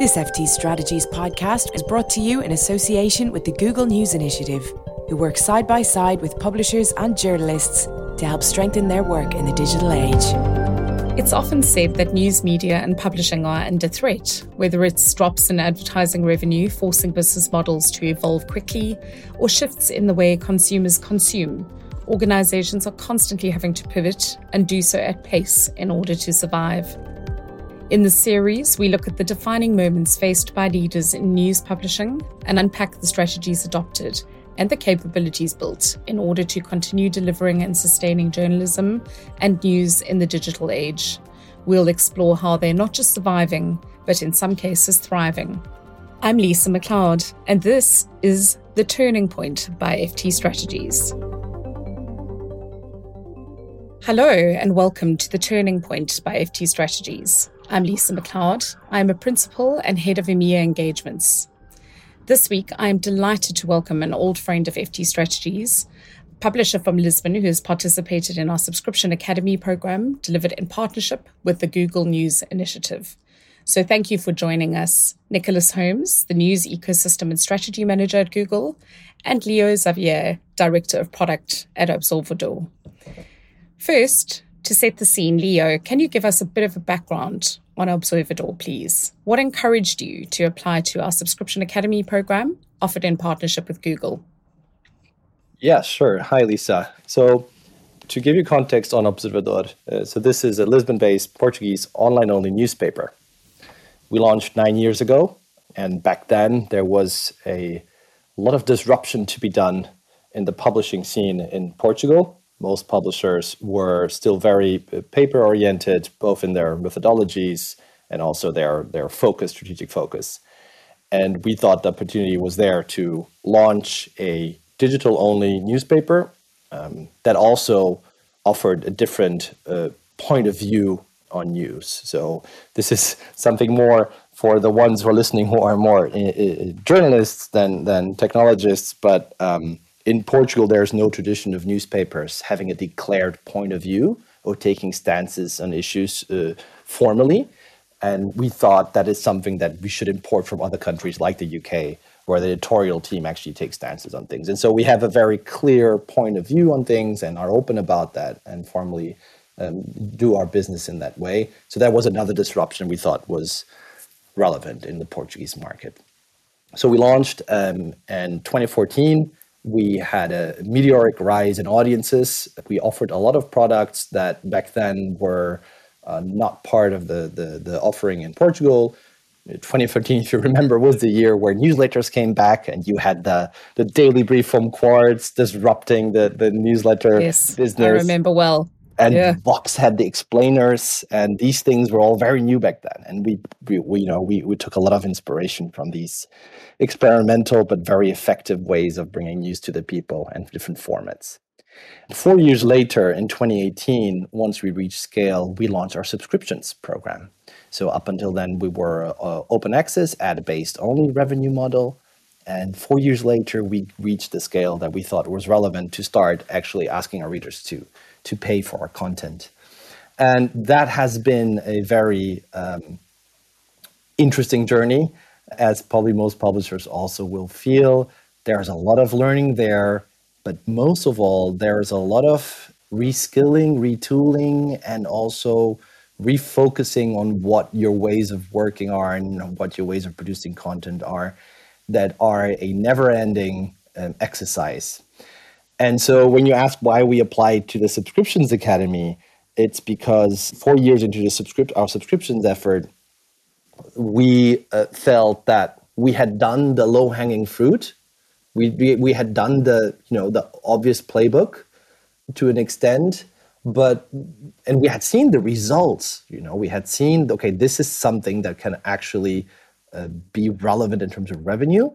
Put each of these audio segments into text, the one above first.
This FT Strategies podcast is brought to you in association with the Google News Initiative, who work side by side with publishers and journalists to help strengthen their work in the digital age. It's often said that news media and publishing are under threat, whether it's drops in advertising revenue forcing business models to evolve quickly or shifts in the way consumers consume. Organizations are constantly having to pivot and do so at pace in order to survive. In the series, we look at the defining moments faced by leaders in news publishing and unpack the strategies adopted and the capabilities built in order to continue delivering and sustaining journalism and news in the digital age. We'll explore how they're not just surviving, but in some cases thriving. I'm Lisa MacLeod, and this is The Turning Point by FT Strategies. Hello, and welcome to The Turning Point by FT Strategies. I'm Lisa MacLeod. I'm a principal and head of EMEA engagements. This week, I'm delighted to welcome an old friend of FT Strategies, publisher from Lisbon who has participated in our Subscription Academy program delivered in partnership with the Google News Initiative. So thank you for joining us, Nicholas Holmes, the News Ecosystem and Strategy Manager at Google, and Leo Xavier, Director of Product at Observador. First, to set the scene, Leo, can you give us a bit of a background on Observador, please? What encouraged you to apply to our Subscription Academy program offered in partnership with Google? Yeah, sure. Hi, Lisa. So, to give you context on Observador, uh, so this is a Lisbon based Portuguese online only newspaper. We launched nine years ago, and back then there was a lot of disruption to be done in the publishing scene in Portugal most publishers were still very uh, paper oriented, both in their methodologies and also their, their focus, strategic focus. And we thought the opportunity was there to launch a digital only newspaper um, that also offered a different uh, point of view on news. So this is something more for the ones who are listening who are more uh, uh journalists than, than technologists, but um, in Portugal, there's no tradition of newspapers having a declared point of view or taking stances on issues uh, formally. And we thought that is something that we should import from other countries like the UK, where the editorial team actually takes stances on things. And so we have a very clear point of view on things and are open about that and formally um, do our business in that way. So that was another disruption we thought was relevant in the Portuguese market. So we launched um, in 2014 we had a meteoric rise in audiences. We offered a lot of products that back then were uh, not part of the, the, the offering in Portugal. 2013, if you remember, was the year where newsletters came back, and you had the the daily brief from Quartz disrupting the the newsletter yes, business. I remember well. And yeah. Vox had the explainers, and these things were all very new back then. And we, we, we you know, we, we took a lot of inspiration from these experimental but very effective ways of bringing news to the people and different formats. Four years later, in 2018, once we reached scale, we launched our subscriptions program. So up until then, we were uh, open access, ad-based only revenue model. And four years later, we reached the scale that we thought was relevant to start actually asking our readers to, to pay for our content. And that has been a very um, interesting journey as probably most publishers also will feel. There's a lot of learning there, but most of all, there's a lot of reskilling, retooling, and also refocusing on what your ways of working are and what your ways of producing content are that are a never ending um, exercise. And so when you ask why we applied to the Subscriptions Academy, it's because four years into the subscript our subscriptions effort, we uh, felt that we had done the low hanging fruit. We, we, we had done the you know the obvious playbook to an extent, but and we had seen the results. You know, we had seen okay, this is something that can actually uh, be relevant in terms of revenue,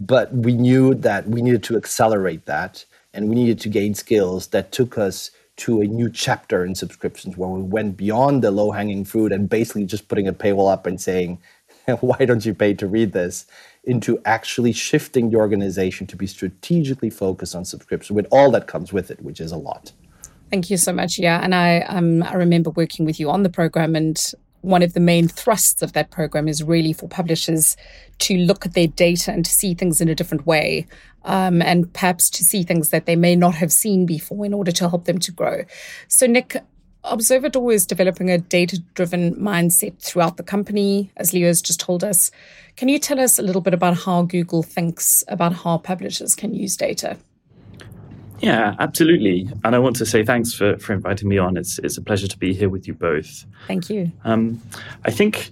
but we knew that we needed to accelerate that, and we needed to gain skills that took us to a new chapter in subscriptions where we went beyond the low hanging fruit and basically just putting a paywall up and saying, why don't you pay to read this? Into actually shifting the organization to be strategically focused on subscription with all that comes with it, which is a lot. Thank you so much. Yeah, and I um, I remember working with you on the program, and one of the main thrusts of that program is really for publishers to look at their data and to see things in a different way, um, and perhaps to see things that they may not have seen before in order to help them to grow. So, Nick, Observador is developing a data driven mindset throughout the company, as Leo has just told us. Can you tell us a little bit about how Google thinks about how publishers can use data? Yeah, absolutely. And I want to say thanks for, for inviting me on. It's, it's a pleasure to be here with you both. Thank you. Um, I think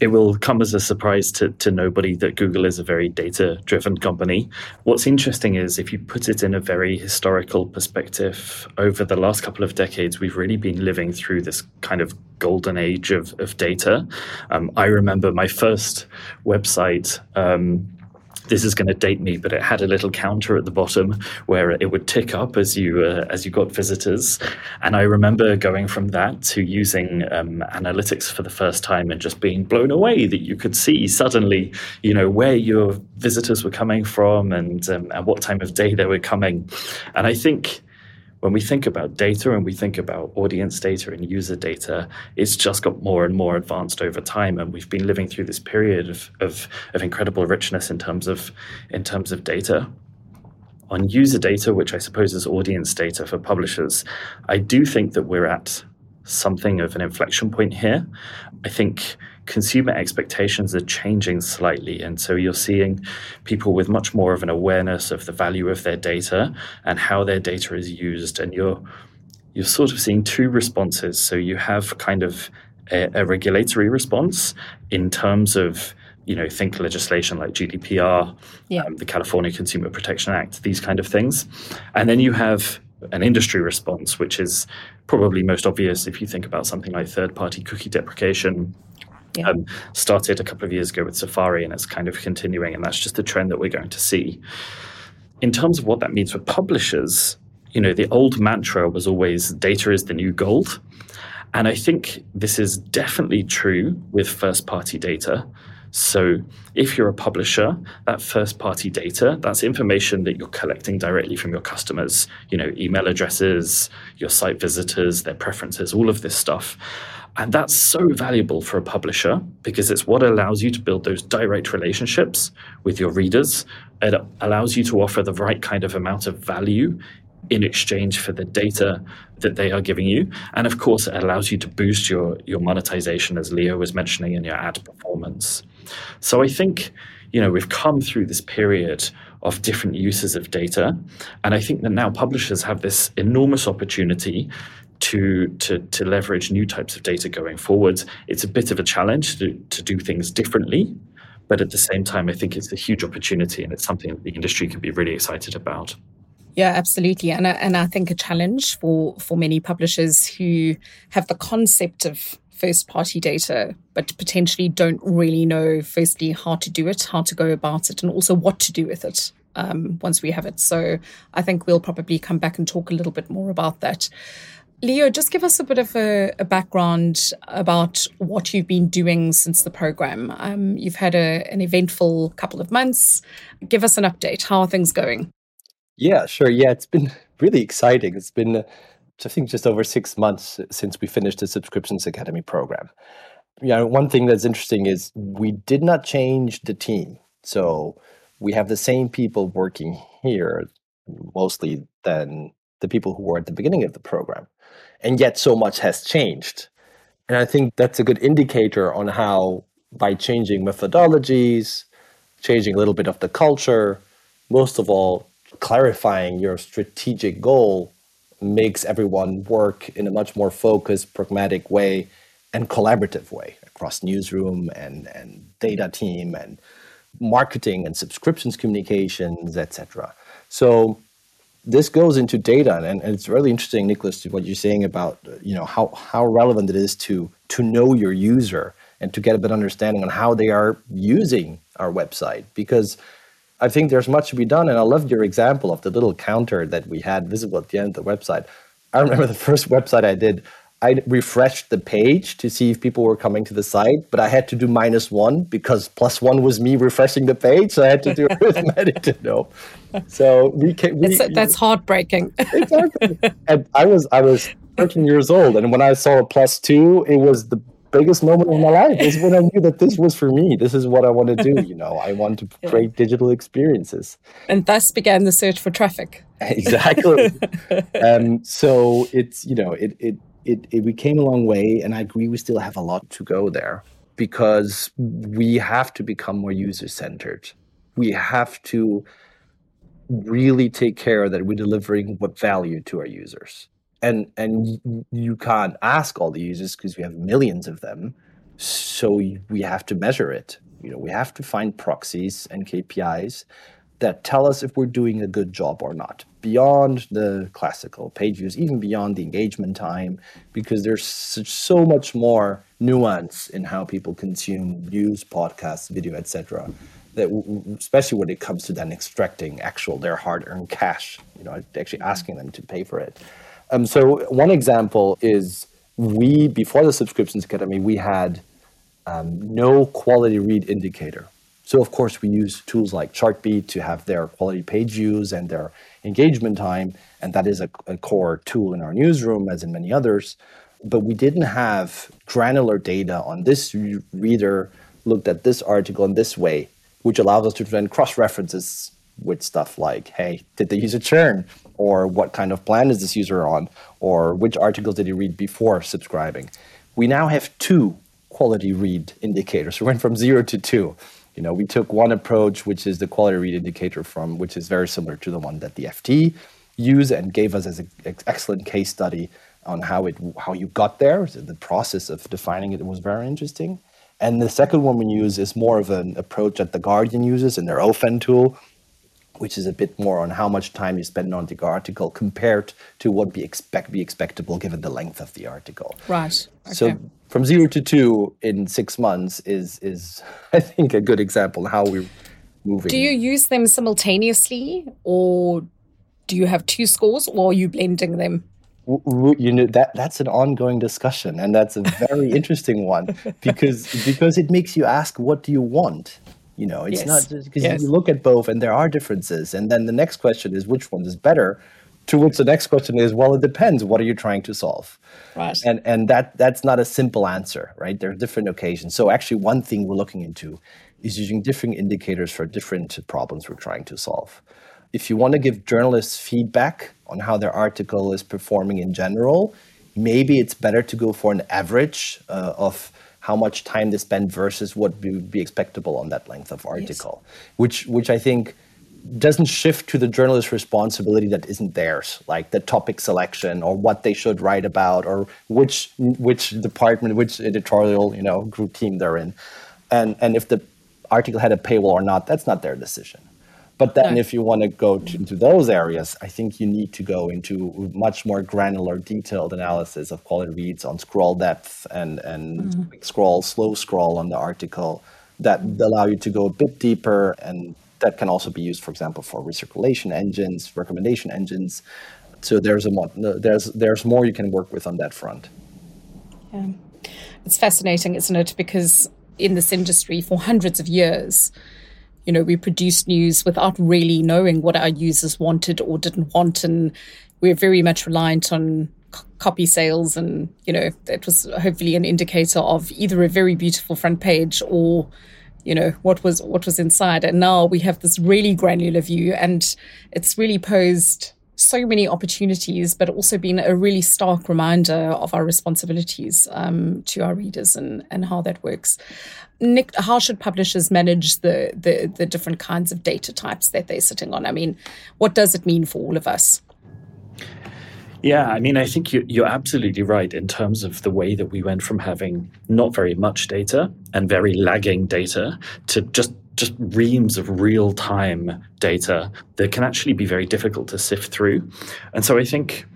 it will come as a surprise to, to nobody that Google is a very data driven company. What's interesting is if you put it in a very historical perspective, over the last couple of decades, we've really been living through this kind of golden age of, of data. Um, I remember my first website. Um, this is going to date me, but it had a little counter at the bottom where it would tick up as you uh, as you got visitors. And I remember going from that to using um, analytics for the first time and just being blown away that you could see suddenly, you know, where your visitors were coming from and um, and what time of day they were coming. And I think when we think about data and we think about audience data and user data, it's just got more and more advanced over time. And we've been living through this period of, of, of incredible richness in terms of in terms of data. On user data, which I suppose is audience data for publishers, I do think that we're at something of an inflection point here. I think consumer expectations are changing slightly. And so you're seeing people with much more of an awareness of the value of their data and how their data is used. And you're you're sort of seeing two responses. So you have kind of a, a regulatory response in terms of you know, think legislation like GDPR, yeah. um, the California Consumer Protection Act, these kind of things. And then you have an industry response, which is probably most obvious if you think about something like third party cookie deprecation. Yeah. Um, started a couple of years ago with Safari, and it's kind of continuing, and that's just a trend that we're going to see. In terms of what that means for publishers, you know, the old mantra was always data is the new gold. And I think this is definitely true with first party data. So if you're a publisher, that first party data, that's information that you're collecting directly from your customers, you know, email addresses, your site visitors, their preferences, all of this stuff. And that's so valuable for a publisher because it's what allows you to build those direct relationships with your readers. It allows you to offer the right kind of amount of value in exchange for the data that they are giving you. And of course, it allows you to boost your, your monetization, as Leo was mentioning, in your ad performance. So I think, you know, we've come through this period of different uses of data. And I think that now publishers have this enormous opportunity to, to, to leverage new types of data going forward. It's a bit of a challenge to, to do things differently. But at the same time, I think it's a huge opportunity and it's something that the industry can be really excited about. Yeah, absolutely, and and I think a challenge for for many publishers who have the concept of first party data, but potentially don't really know, firstly, how to do it, how to go about it, and also what to do with it um, once we have it. So I think we'll probably come back and talk a little bit more about that. Leo, just give us a bit of a, a background about what you've been doing since the program. Um, you've had a, an eventful couple of months. Give us an update. How are things going? Yeah, sure. Yeah, it's been really exciting. It's been I think just over six months since we finished the Subscriptions Academy program. You know, one thing that's interesting is we did not change the team. So we have the same people working here mostly than the people who were at the beginning of the program. And yet so much has changed. And I think that's a good indicator on how by changing methodologies, changing a little bit of the culture, most of all, clarifying your strategic goal makes everyone work in a much more focused, pragmatic way and collaborative way across newsroom and, and data team and marketing and subscriptions communications, etc. So this goes into data and, and, it's really interesting, Nicholas, to what you're saying about you know how, how relevant it is to to know your user and to get a better understanding on how they are using our website because I think there's much to be done. And I loved your example of the little counter that we had visible at the end of the website. I remember the first website I did, I refreshed the page to see if people were coming to the site, but I had to do minus one because plus one was me refreshing the page. So I had to do arithmetic to know. So we can. We, that's, that's heartbreaking. exactly. And I was I was 13 years old, and when I saw a plus two, it was the biggest moment of my life is when I knew that this was for me. This is what I want to do. You know, I want to create digital experiences. And thus began the search for traffic. Exactly. um, so it's you know it, it it it we came a long way, and I agree we still have a lot to go there because we have to become more user centered. We have to really take care that we're delivering what value to our users. And and you can't ask all the users because we have millions of them so we have to measure it. You know we have to find proxies and kpis that tell us if we're doing a good job or not beyond the classical page views even beyond the engagement time because there's so much more nuance in how people consume news podcasts video etc that especially when it comes to then extracting actual their hard-earned cash you know actually asking them to pay for it. Um, so one example is we before the subscriptions academy we had um, no quality read indicator so of course we use tools like chartbeat to have their quality page views and their engagement time and that is a, a core tool in our newsroom as in many others but we didn't have granular data on this reader looked at this article in this way which allows us to then cross references with stuff like, hey, did the user churn? Or what kind of plan is this user on? Or which articles did he read before subscribing? We now have two quality read indicators. We went from zero to two. You know, we took one approach, which is the quality read indicator from, which is very similar to the one that the FT use and gave us as an excellent case study on how it how you got there. So the process of defining it was very interesting. And the second one we use is more of an approach that the Guardian uses in their Ophan tool, which is a bit more on how much time you spend on the article compared to what be expect be expectable given the length of the article. Right. Okay. So from zero to two in six months is is I think a good example how we're moving. Do you use them simultaneously, or do you have two scores, or are you blending them? you know that that's an ongoing discussion and that's a very interesting one because because it makes you ask what do you want you know, it's yes. not just because yes. you look at both and there are differences. And then the next question is which one is better? To which the next question is, well, it depends. What are you trying to solve? Right. And and that that's not a simple answer, right? There are different occasions. So actually, one thing we're looking into is using different indicators for different problems we're trying to solve. If you want to give journalists feedback on how their article is performing in general, maybe it's better to go for an average uh, of how much time they spend versus what would be expectable on that length of article, yes. which which I think doesn't shift to the journalist's responsibility that isn't theirs, like the topic selection or what they should write about or which which department, which editorial you know group team they're in, and and if the article had a paywall or not, that's not their decision. But then, if you want to go to, into those areas, I think you need to go into much more granular, detailed analysis of quality reads on scroll depth and and mm-hmm. scroll, slow scroll on the article that allow you to go a bit deeper, and that can also be used, for example, for recirculation engines, recommendation engines. So there's a more, there's there's more you can work with on that front. Yeah, it's fascinating, isn't it? Because in this industry for hundreds of years you know, we produced news without really knowing what our users wanted or didn't want. And we're very much reliant on c- copy sales. And, you know, that was hopefully an indicator of either a very beautiful front page or, you know, what was what was inside. And now we have this really granular view and it's really posed so many opportunities, but also been a really stark reminder of our responsibilities um, to our readers and, and how that works. Nick, how should publishers manage the, the, the different kinds of data types that they're sitting on? I mean, what does it mean for all of us? Yeah, I mean, I think you, are absolutely right in terms of the way that we went from having not very much data and very lagging data to just just reams of real time data that can actually be very difficult to sift through. And so I think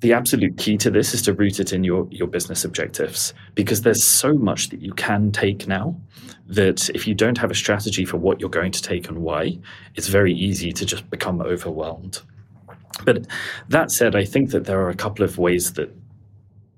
the absolute key to this is to root it in your, your business objectives because there's so much that you can take now that if you don't have a strategy for what you're going to take and why, it's very easy to just become overwhelmed. But that said, I think that there are a couple of ways that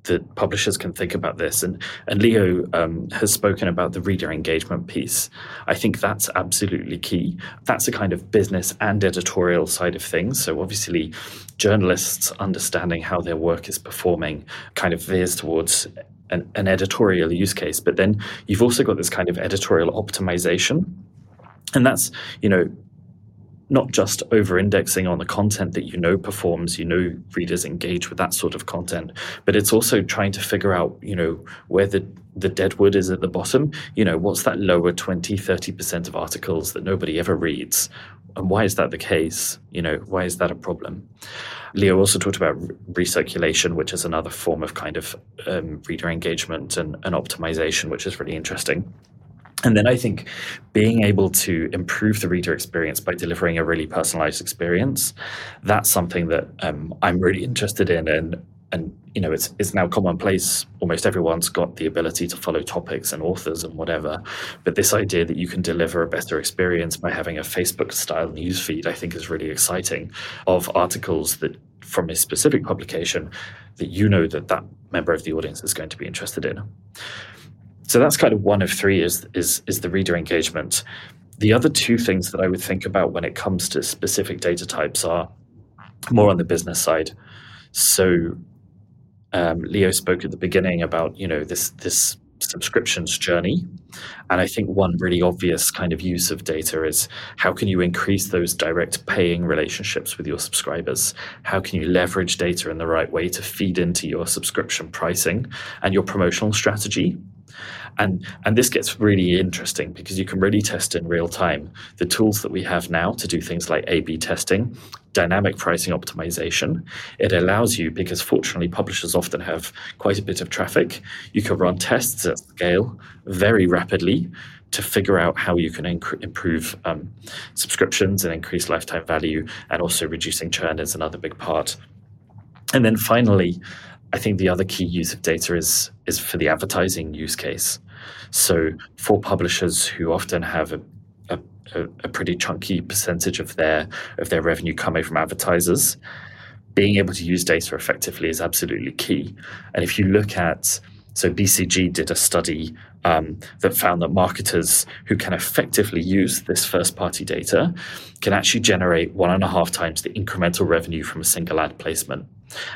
that publishers can think about this. And and Leo um, has spoken about the reader engagement piece. I think that's absolutely key. That's a kind of business and editorial side of things. So obviously, journalists understanding how their work is performing kind of veers towards an, an editorial use case, but then you've also got this kind of editorial optimization. And that's, you know, not just over indexing on the content that you know performs, you know readers engage with that sort of content, but it's also trying to figure out, you know, where the, the dead wood is at the bottom. You know, what's that lower 20, 30% of articles that nobody ever reads? And why is that the case? You know, why is that a problem? Leo also talked about recirculation, which is another form of kind of um, reader engagement and, and optimization, which is really interesting. And then I think being able to improve the reader experience by delivering a really personalized experience, that's something that um, I'm really interested in. And, and you know, it's, it's now commonplace. Almost everyone's got the ability to follow topics and authors and whatever. But this idea that you can deliver a better experience by having a Facebook style newsfeed, I think is really exciting of articles that from a specific publication that you know that that member of the audience is going to be interested in. So that's kind of one of three is is is the reader engagement. The other two things that I would think about when it comes to specific data types are more on the business side. So um, Leo spoke at the beginning about you know this this subscriptions journey. And I think one really obvious kind of use of data is how can you increase those direct paying relationships with your subscribers? How can you leverage data in the right way to feed into your subscription pricing and your promotional strategy? And, and this gets really interesting because you can really test in real time. The tools that we have now to do things like A B testing, dynamic pricing optimization, it allows you, because fortunately publishers often have quite a bit of traffic, you can run tests at scale very rapidly to figure out how you can inc- improve um, subscriptions and increase lifetime value, and also reducing churn is another big part. And then finally, I think the other key use of data is is for the advertising use case. So for publishers who often have a, a, a pretty chunky percentage of their of their revenue coming from advertisers, being able to use data effectively is absolutely key. And if you look at so BCG did a study um, that found that marketers who can effectively use this first party data can actually generate one and a half times the incremental revenue from a single ad placement.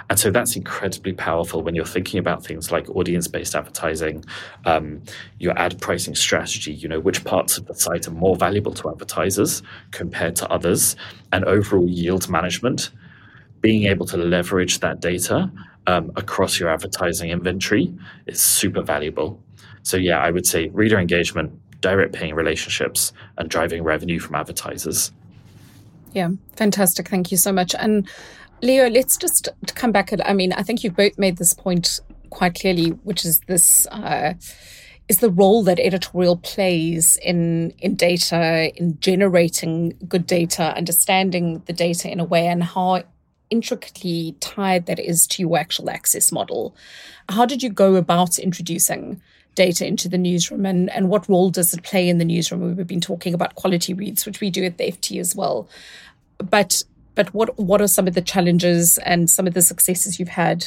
And so that's incredibly powerful when you're thinking about things like audience based advertising, um, your ad pricing strategy, you know, which parts of the site are more valuable to advertisers compared to others, and overall yield management. Being able to leverage that data um, across your advertising inventory is super valuable. So, yeah, I would say reader engagement, direct paying relationships, and driving revenue from advertisers. Yeah, fantastic. Thank you so much. And Leo, let's just come back. I mean, I think you've both made this point quite clearly, which is this. Uh, is the role that editorial plays in in data, in generating good data, understanding the data in a way, and how intricately tied that is to your actual access model. How did you go about introducing data into the newsroom, and and what role does it play in the newsroom? We've been talking about quality reads, which we do at the FT as well, but but what what are some of the challenges and some of the successes you've had?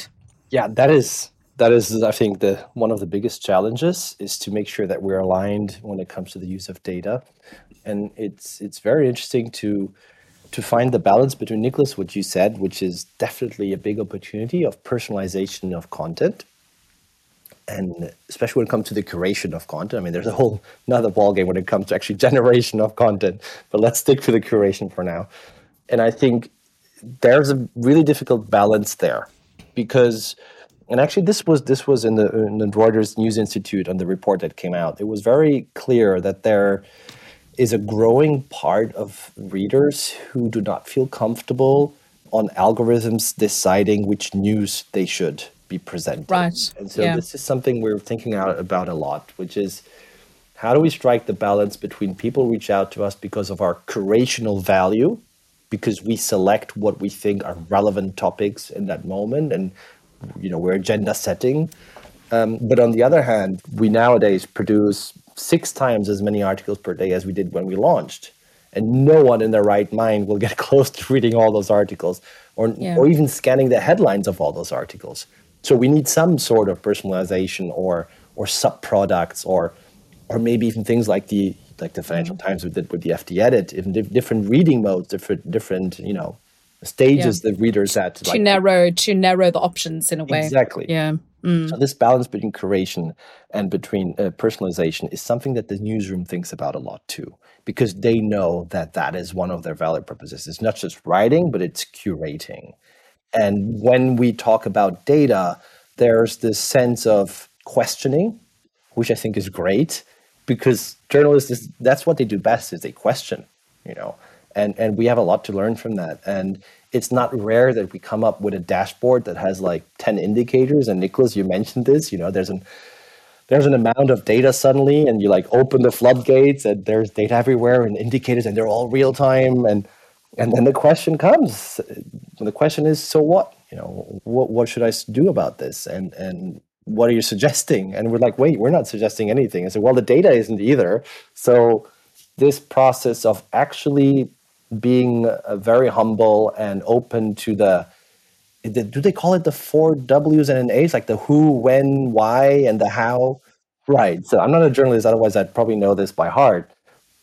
Yeah, that is that is I think the one of the biggest challenges is to make sure that we're aligned when it comes to the use of data. And it's it's very interesting to to find the balance between Nicholas, what you said, which is definitely a big opportunity of personalization of content. And especially when it comes to the curation of content. I mean, there's a whole another ballgame when it comes to actually generation of content, but let's stick to the curation for now and I think there's a really difficult balance there because and actually this was this was in the, in the Reuters News Institute on the report that came out. It was very clear that there is a growing part of readers who do not feel comfortable on algorithms deciding which news they should be presented. Right. And so yeah. this is something we're thinking out about a lot, which is how do we strike the balance between people reach out to us because of our curational value because we select what we think are relevant topics in that moment and you know we're agenda setting. Um, but on the other hand we nowadays produce six times as many articles per day as we did when we launched. And no one in their right mind will get close to reading all those articles or, yeah. or even scanning the headlines of all those articles. So we need some sort of personalization or or sub products or or maybe even things like the like the Financial mm-hmm. Times did with the FT Edit, even different reading modes, different different you know stages yeah. the readers at to like, narrow to narrow the options in a way. Exactly. Yeah. Mm. So this balance between curation and between uh, personalization is something that the newsroom thinks about a lot too, because they know that that is one of their value propositions. It's not just writing, but it's curating. And when we talk about data, there's this sense of questioning, which I think is great, because journalists is, that's what they do best is they question, you know, and and we have a lot to learn from that. And it's not rare that we come up with a dashboard that has like 10 indicators. And nicholas you mentioned this you know there's an there's an amount of data suddenly and you like open the floodgates and there's data everywhere and indicators and they're all real time. And and then the question comes the question is so what? You know what what should i do about this? And and what are you suggesting and we're like wait we're not suggesting anything i said well the data isn't either so this process of actually being uh, very humble and open to the, the, do they call it the four W's and an A's, like the who, when, why, and the how? Right. So I'm not a journalist, otherwise I'd probably know this by heart.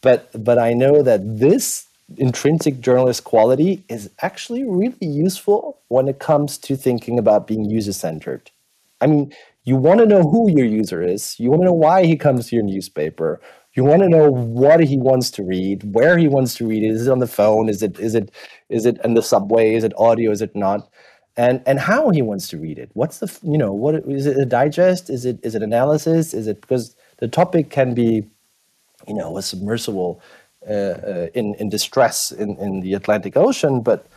But but I know that this intrinsic journalist quality is actually really useful when it comes to thinking about being user centered. I mean, you want to know who your user is, you want to know why he comes to your newspaper, you want to know what he wants to read, where he wants to read it. Is it on the phone? Is it is it is it in the subway? Is it audio? Is it not? And and how he wants to read it. What's the you know what is it a digest? Is it is it analysis? Is it because the topic can be, you know, a submersible uh, uh, in in distress in in the Atlantic Ocean, but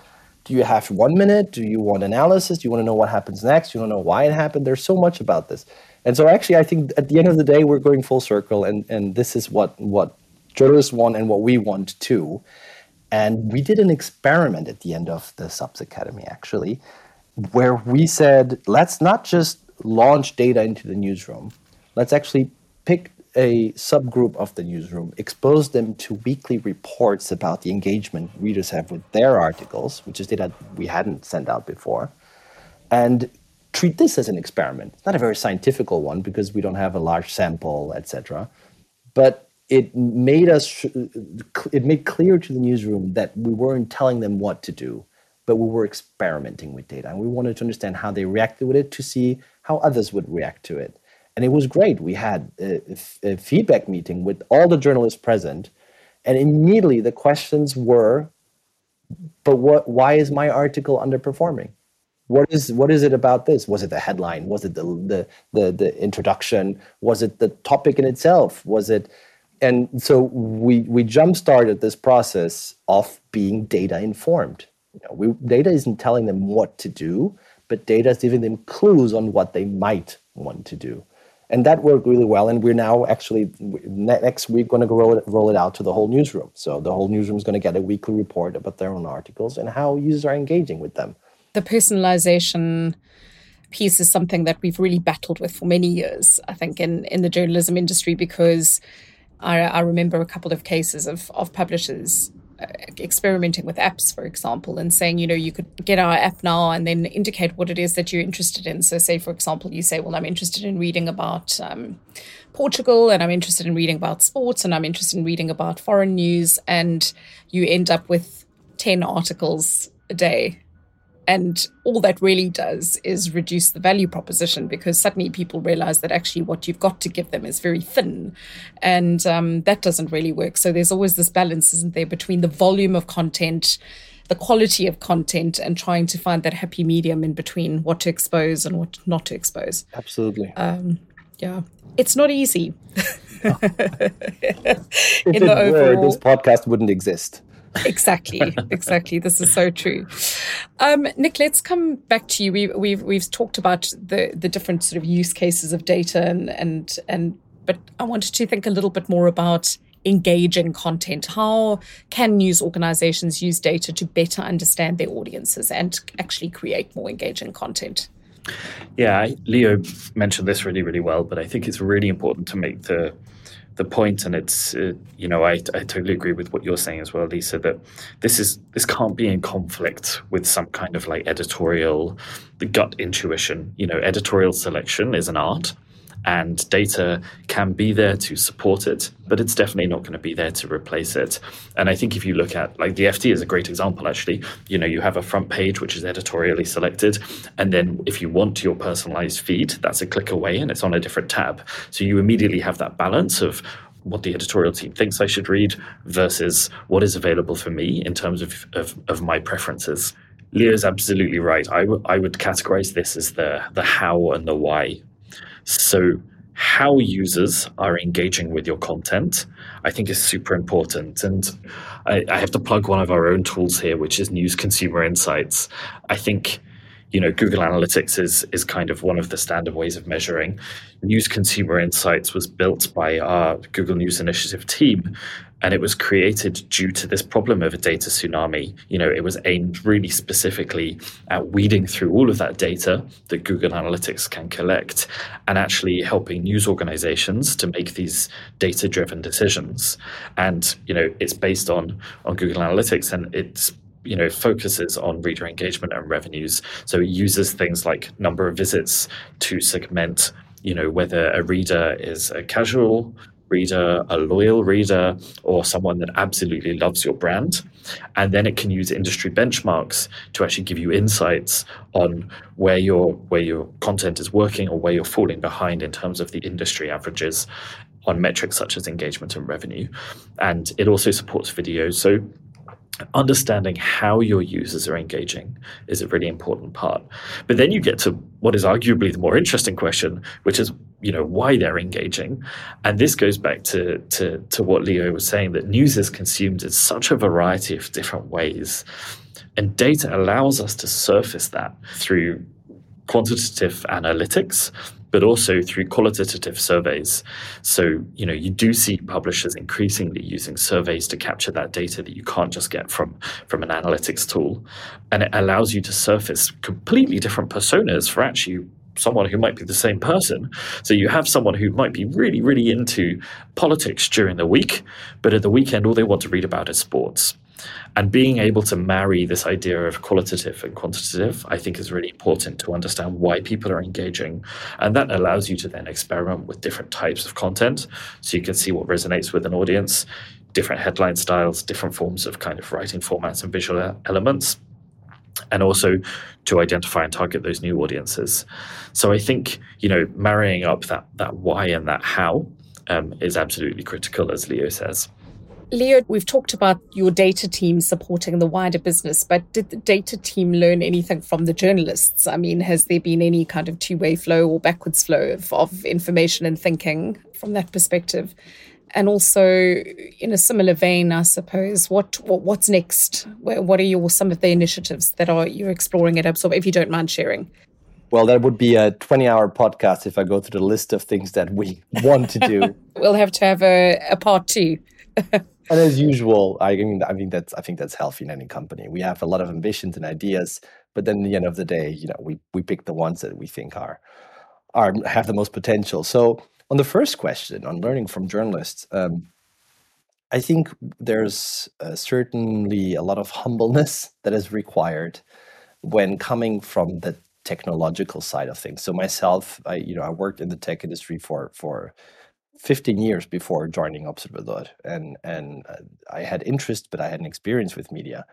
do you have one minute? Do you want analysis? Do you want to know what happens next? Do you want to know why it happened? There's so much about this. And so actually I think at the end of the day we're going full circle and, and this is what what journalists want and what we want too. And we did an experiment at the end of the Subs Academy actually, where we said, let's not just launch data into the newsroom. Let's actually pick a subgroup of the newsroom, expose them to weekly reports about the engagement readers have with their articles, which is data we hadn't sent out before, and treat this as an experiment. Not a very scientific one because we don't have a large sample, etc. But it made us it made clear to the newsroom that we weren't telling them what to do, but we were experimenting with data, and we wanted to understand how they reacted with it to see how others would react to it. And it was great. We had a, a feedback meeting with all the journalists present, and immediately the questions were, "But what? Why is my article underperforming?" what is what is it about this was it the headline was it the the the, the introduction was it the topic in itself was it and so we we jump started this process of being data informed you know, we, data isn't telling them what to do but data is giving them clues on what they might want to do and that worked really well. And we're now actually next week going to roll it, roll it out to the whole newsroom. So the whole newsroom is going to get a weekly report about their own articles and how users are engaging with them. The personalization piece is something that we've really battled with for many years, I think, in, in the journalism industry, because I, I remember a couple of cases of, of publishers experimenting with apps, for example, and saying, you know, you could get our app now and then indicate what it is that you're interested in. So, say, for example, you say, well, I'm interested in reading about um, Portugal and I'm interested in reading about sports and I'm interested in reading about foreign news. And you end up with 10 articles a day and all that really does is reduce the value proposition because suddenly people realize that actually what you've got to give them is very thin. And um, that doesn't really work. So there's always this balance, isn't there, between the volume of content, the quality of content, and trying to find that happy medium in between what to expose and what not to expose. Absolutely. Um, yeah. It's not easy. if it were, this podcast wouldn't exist exactly, exactly. This is so true. Um, Nick, let's come back to you. We, we've we've talked about the the different sort of use cases of data, and and and but I wanted to think a little bit more about engaging content. How can news organizations use data to better understand their audiences and actually create more engaging content? Yeah, Leo mentioned this really, really well, but I think it's really important to make the the point, and it's uh, you know I, I totally agree with what you're saying as well, Lisa. That this is this can't be in conflict with some kind of like editorial, the gut intuition. You know, editorial selection is an art, and data can be there to support it, but it's definitely not going to be there to replace it. And I think if you look at like the FT is a great example, actually. You know, you have a front page which is editorially selected, and then if you want your personalized feed, that's a click away and it's on a different tab. So you immediately have that balance of what the editorial team thinks I should read versus what is available for me in terms of, of, of my preferences. Leo's absolutely right. I, w- I would categorize this as the, the how and the why. So, how users are engaging with your content, I think is super important. And I, I have to plug one of our own tools here, which is News Consumer Insights. I think you know, Google Analytics is is kind of one of the standard ways of measuring. News Consumer Insights was built by our Google News Initiative team, and it was created due to this problem of a data tsunami. You know, it was aimed really specifically at weeding through all of that data that Google Analytics can collect and actually helping news organizations to make these data-driven decisions. And you know, it's based on on Google Analytics, and it's you know focuses on reader engagement and revenues. So it uses things like number of visits to segment you know whether a reader is a casual reader a loyal reader or someone that absolutely loves your brand. And then it can use industry benchmarks to actually give you insights on where your where your content is working or where you're falling behind in terms of the industry averages on metrics such as engagement and revenue. And it also supports videos so understanding how your users are engaging is a really important part. But then you get to what is arguably the more interesting question, which is, you know, why they're engaging. And this goes back to, to, to what Leo was saying that news is consumed in such a variety of different ways. And data allows us to surface that through quantitative analytics but also through qualitative surveys. So, you know, you do see publishers increasingly using surveys to capture that data that you can't just get from, from an analytics tool. And it allows you to surface completely different personas for actually someone who might be the same person. So you have someone who might be really, really into politics during the week, but at the weekend, all they want to read about is sports. And being able to marry this idea of qualitative and quantitative, I think, is really important to understand why people are engaging. And that allows you to then experiment with different types of content so you can see what resonates with an audience, different headline styles, different forms of kind of writing formats and visual elements. And also to identify and target those new audiences. So I think, you know, marrying up that that why and that how um, is absolutely critical, as Leo says. Leo, we've talked about your data team supporting the wider business, but did the data team learn anything from the journalists? I mean, has there been any kind of two way flow or backwards flow of, of information and thinking from that perspective? And also, in a similar vein, I suppose, what, what what's next? What are your some of the initiatives that are you're exploring at Absorb? If you don't mind sharing. Well, that would be a 20 hour podcast if I go through the list of things that we want to do. we'll have to have a, a part two. and as usual, I mean, I mean that's I think that's healthy in any company. We have a lot of ambitions and ideas, but then at the end of the day, you know, we we pick the ones that we think are are have the most potential. So on the first question on learning from journalists, um, I think there's uh, certainly a lot of humbleness that is required when coming from the technological side of things. So myself, I you know I worked in the tech industry for for 15 years before joining Observador, and and uh, I had interest, but I hadn't experience with media.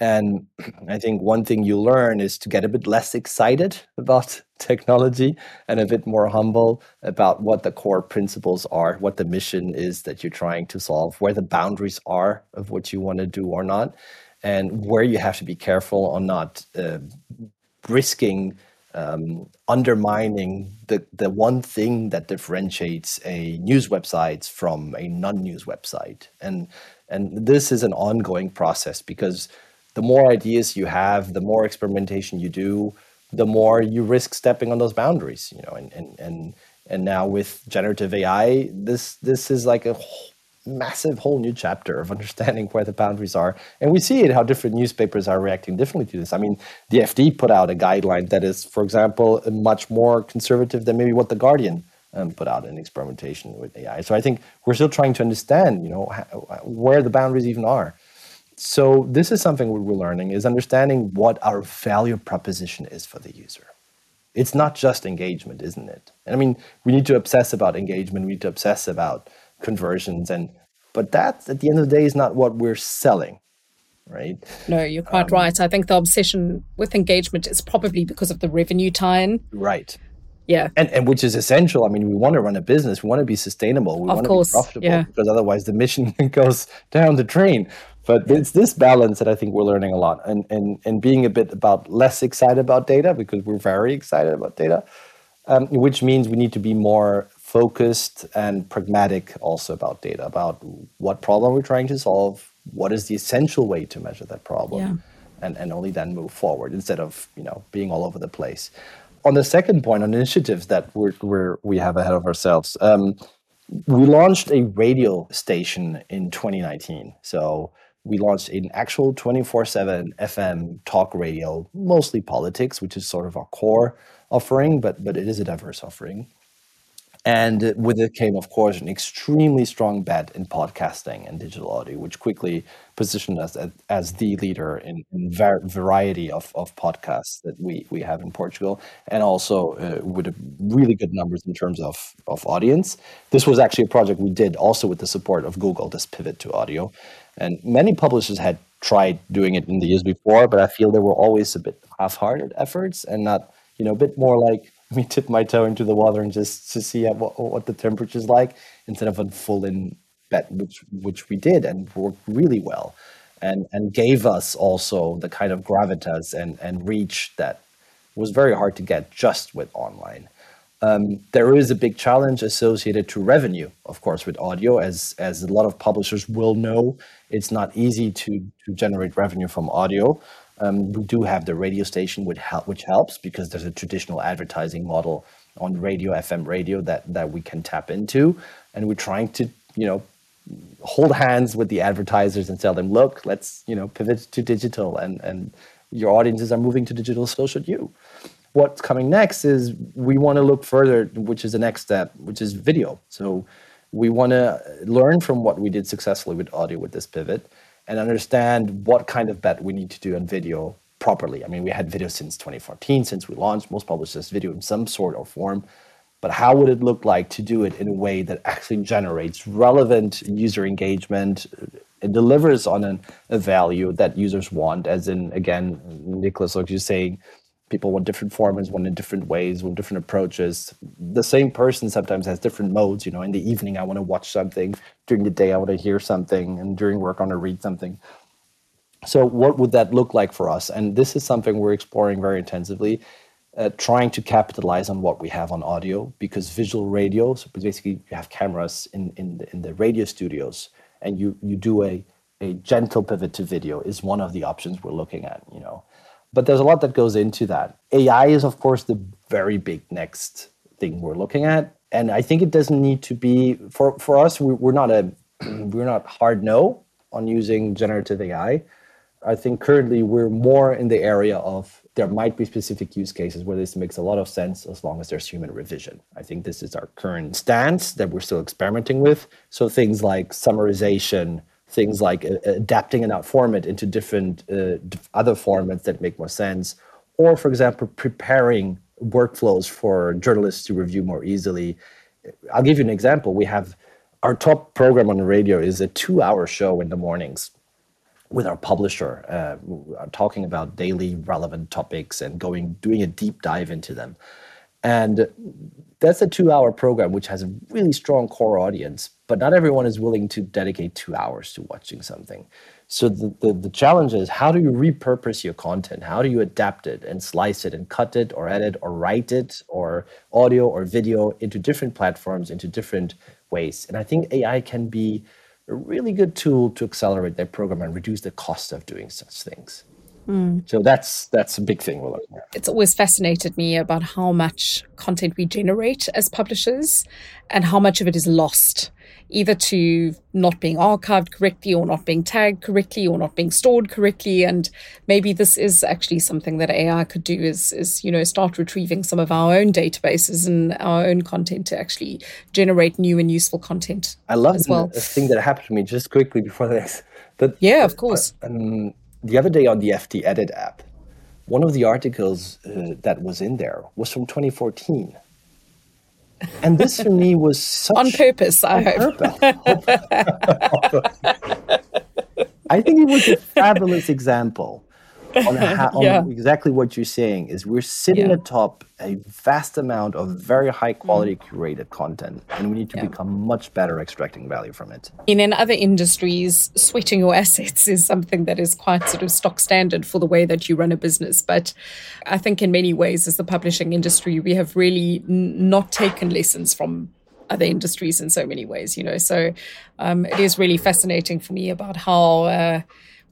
And I think one thing you learn is to get a bit less excited about technology and a bit more humble about what the core principles are, what the mission is that you're trying to solve, where the boundaries are of what you want to do or not, and where you have to be careful on not uh, risking um, undermining the, the one thing that differentiates a news website from a non-news website. And, and this is an ongoing process because the more ideas you have, the more experimentation you do, the more you risk stepping on those boundaries, you know, and, and, and, and now with generative AI, this, this is like a massive whole new chapter of understanding where the boundaries are. And we see it how different newspapers are reacting differently to this. I mean, the FT put out a guideline that is, for example, much more conservative than maybe what the Guardian um, put out in experimentation with AI. So I think we're still trying to understand, you know, how, where the boundaries even are. So this is something we're learning is understanding what our value proposition is for the user. It's not just engagement, isn't it? And I mean, we need to obsess about engagement. We need to obsess about conversions, and but that at the end of the day is not what we're selling right? No, you're quite um, right. I think the obsession with engagement is probably because of the revenue tie-in. Right. Yeah. And and which is essential. I mean, we want to run a business, we want to be sustainable, we of want course, to be profitable yeah. because otherwise the mission goes down the drain. But it's this balance that I think we're learning a lot and and and being a bit about less excited about data because we're very excited about data. Um, which means we need to be more focused and pragmatic also about data, about what problem we're trying to solve, what is the essential way to measure that problem yeah. and, and only then move forward instead of you know being all over the place. On the second point on initiatives that we're, we're we have ahead of ourselves um, we launched a radio station in 2019 so we launched an actual 24-7 fm talk radio mostly politics which is sort of our core offering but but it is a diverse offering and with it came, of course, an extremely strong bet in podcasting and digital audio, which quickly positioned us as, as the leader in, in var- variety of, of podcasts that we, we have in Portugal, and also uh, with really good numbers in terms of, of audience. This was actually a project we did also with the support of Google, this pivot to audio. And many publishers had tried doing it in the years before, but I feel there were always a bit half-hearted efforts and not, you know, a bit more like me tip my toe into the water and just to see what, what the temperature is like instead of a full in bet, which which we did and worked really well, and and gave us also the kind of gravitas and and reach that was very hard to get just with online. Um, there is a big challenge associated to revenue, of course, with audio, as as a lot of publishers will know. It's not easy to to generate revenue from audio. Um, we do have the radio station, which, which helps because there's a traditional advertising model on radio, FM radio that that we can tap into, and we're trying to, you know, hold hands with the advertisers and tell them, look, let's, you know, pivot to digital, and and your audiences are moving to digital, so should you. What's coming next is we want to look further, which is the next step, which is video. So we want to learn from what we did successfully with audio with this pivot and understand what kind of bet we need to do on video properly. I mean, we had video since 2014, since we launched. Most publishers video in some sort or form. But how would it look like to do it in a way that actually generates relevant user engagement? It delivers on an, a value that users want, as in, again, Nicholas, like you're saying, people want different formats, want in different ways, want different approaches. The same person sometimes has different modes. You know, in the evening I want to watch something, during the day I want to hear something, and during work I want to read something. So, what would that look like for us? And this is something we're exploring very intensively, uh, trying to capitalize on what we have on audio, because visual radio, so basically you have cameras in in the, in the radio studios, and you you do a a gentle pivot to video is one of the options we're looking at. You know, but there's a lot that goes into that. AI is, of course, the very big next thing we're looking at, and I think it doesn't need to be for for us. We're not a we're not hard no on using generative AI. I think currently we're more in the area of there might be specific use cases where this makes a lot of sense as long as there's human revision. I think this is our current stance that we're still experimenting with. So things like summarization, things like uh, adapting an format into different uh, other formats that make more sense, or for example, preparing workflows for journalists to review more easily. I'll give you an example. We have our top program on the radio is a two-hour show in the mornings with our publisher, uh, talking about daily relevant topics and going doing a deep dive into them. And that's a two hour program which has a really strong core audience, but not everyone is willing to dedicate two hours to watching something. So the, the, the, challenge is how do you repurpose your content? How do you adapt it and slice it and cut it or edit or write it or audio or video into different platforms, into different ways? And I think AI can be a really good tool to accelerate that program and reduce the cost of doing such things. Mm. So that's that's a big thing we're looking at. It's always fascinated me about how much content we generate as publishers and how much of it is lost, either to not being archived correctly or not being tagged correctly or not being stored correctly. And maybe this is actually something that AI could do is is, you know, start retrieving some of our own databases and our own content to actually generate new and useful content. I love as well. a thing that happened to me just quickly before this. That, yeah, of course. Uh, um, the other day on the FT Edit app, one of the articles uh, that was in there was from 2014. And this for me was such on purpose. I hope. I think it was a fabulous example on, how, on yeah. exactly what you're saying is we're sitting yeah. atop a vast amount of very high quality mm. curated content and we need to yeah. become much better extracting value from it in, in other industries sweating your assets is something that is quite sort of stock standard for the way that you run a business but i think in many ways as the publishing industry we have really n- not taken lessons from other industries in so many ways you know so um, it is really fascinating for me about how uh,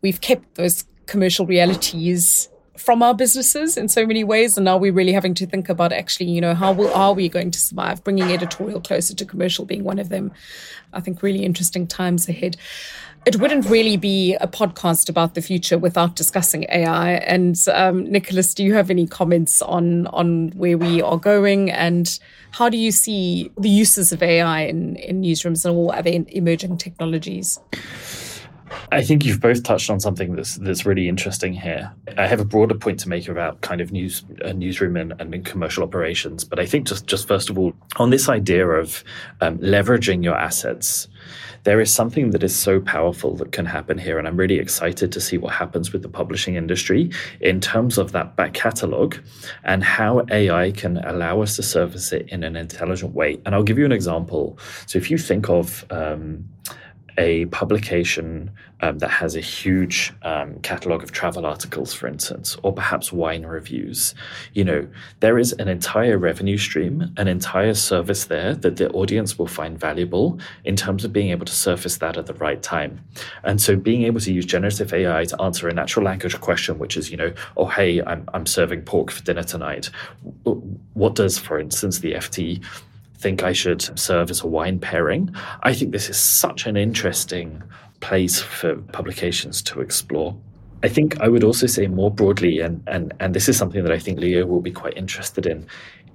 we've kept those commercial realities from our businesses in so many ways and now we're really having to think about actually you know how will, are we going to survive bringing editorial closer to commercial being one of them i think really interesting times ahead it wouldn't really be a podcast about the future without discussing AI. And um, Nicholas, do you have any comments on on where we are going and how do you see the uses of AI in, in newsrooms and all other emerging technologies? I think you've both touched on something that's that's really interesting here. I have a broader point to make about kind of news uh, newsroom and, and commercial operations, but I think just just first of all on this idea of um, leveraging your assets, there is something that is so powerful that can happen here, and I'm really excited to see what happens with the publishing industry in terms of that back catalog and how AI can allow us to service it in an intelligent way. And I'll give you an example. So if you think of um, a publication um, that has a huge um, catalog of travel articles, for instance, or perhaps wine reviews, you know, there is an entire revenue stream, an entire service there that the audience will find valuable in terms of being able to surface that at the right time. And so being able to use generative AI to answer a natural language question, which is, you know, oh, hey, I'm, I'm serving pork for dinner tonight. What does, for instance, the FT think I should serve as a wine pairing. I think this is such an interesting place for publications to explore. I think I would also say more broadly, and, and, and this is something that I think Leo will be quite interested in,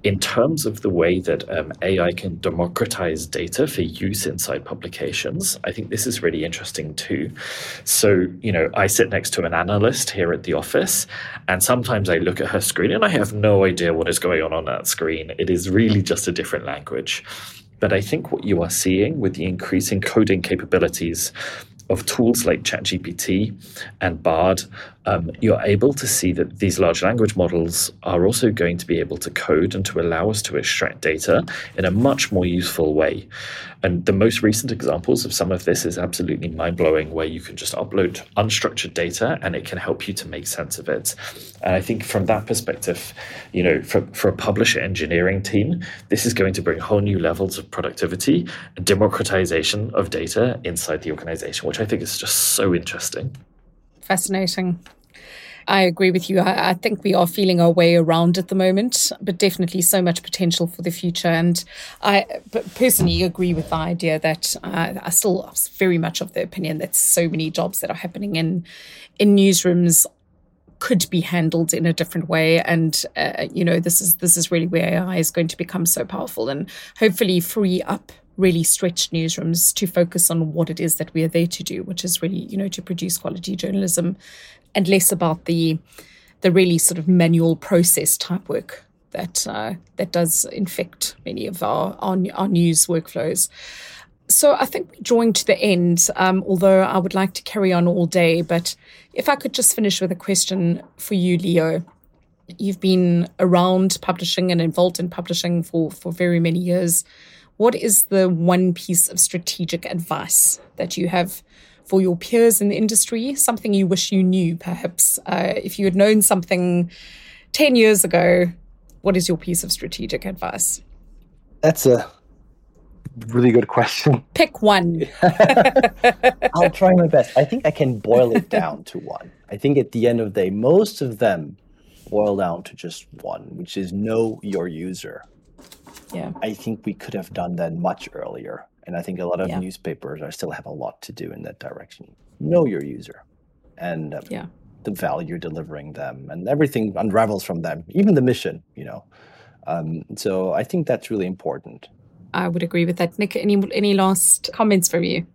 in terms of the way that um, AI can democratize data for use inside publications, I think this is really interesting too. So, you know, I sit next to an analyst here at the office, and sometimes I look at her screen and I have no idea what is going on on that screen. It is really just a different language. But I think what you are seeing with the increasing coding capabilities of tools like ChatGPT and Bard, um, you're able to see that these large language models are also going to be able to code and to allow us to extract data in a much more useful way. And the most recent examples of some of this is absolutely mind blowing, where you can just upload unstructured data and it can help you to make sense of it. And I think from that perspective, you know, for, for a publisher engineering team, this is going to bring whole new levels of productivity and democratization of data inside the organization, which I think is just so interesting. Fascinating. I agree with you. I, I, think we are feeling our way around at the moment, but definitely so much potential for the future. And I personally agree with the idea that uh, I still very much of the opinion that so many jobs that are happening in in newsrooms could be handled in a different way and uh, you know this is this is really where AI is going to become so powerful and hopefully free up really stretched newsrooms to focus on what it is that we are there to do, which is really, you know, to produce quality journalism and less about the the really sort of manual process type work that uh, that does infect many of our, our, our news workflows. So I think we're drawing to the end, um, although I would like to carry on all day. But if I could just finish with a question for you, Leo. You've been around publishing and involved in publishing for, for very many years. What is the one piece of strategic advice that you have for your peers in the industry? Something you wish you knew, perhaps? Uh, if you had known something 10 years ago, what is your piece of strategic advice? That's a really good question. Pick one. I'll try my best. I think I can boil it down to one. I think at the end of the day, most of them boil down to just one, which is know your user. Yeah. I think we could have done that much earlier. And I think a lot of yeah. newspapers are still have a lot to do in that direction. Know your user and um, yeah. the value you're delivering them and everything unravels from them, even the mission, you know. Um, so I think that's really important. I would agree with that. Nick, any any last comments from you?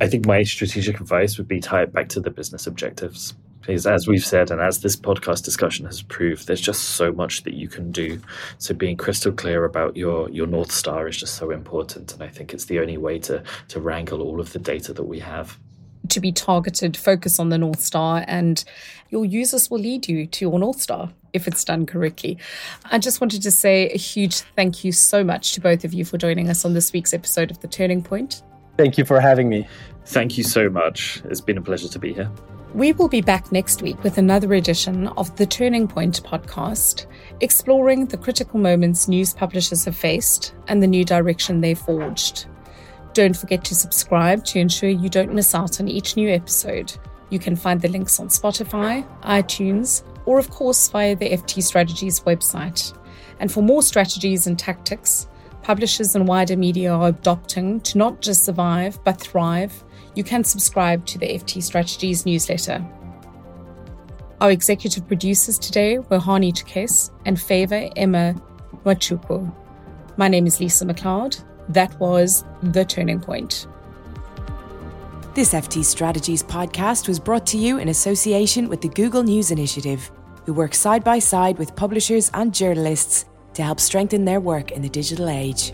I think my strategic advice would be tie it back to the business objectives Because as we've said, and as this podcast discussion has proved, there's just so much that you can do. So being crystal clear about your your north star is just so important, and I think it's the only way to to wrangle all of the data that we have. To be targeted, focus on the north star, and your users will lead you to your north star if it's done correctly. I just wanted to say a huge thank you so much to both of you for joining us on this week's episode of the Turning Point. Thank you for having me. Thank you so much. It's been a pleasure to be here. We will be back next week with another edition of the Turning Point podcast, exploring the critical moments news publishers have faced and the new direction they've forged. Don't forget to subscribe to ensure you don't miss out on each new episode. You can find the links on Spotify, iTunes, or of course via the FT Strategies website. And for more strategies and tactics, publishers and wider media are adopting to not just survive but thrive you can subscribe to the FT Strategies newsletter. Our executive producers today were Hani Chakes and Favor Emma Wachupo. My name is Lisa MacLeod. That was The Turning Point. This FT Strategies podcast was brought to you in association with the Google News Initiative, who work side by side with publishers and journalists to help strengthen their work in the digital age.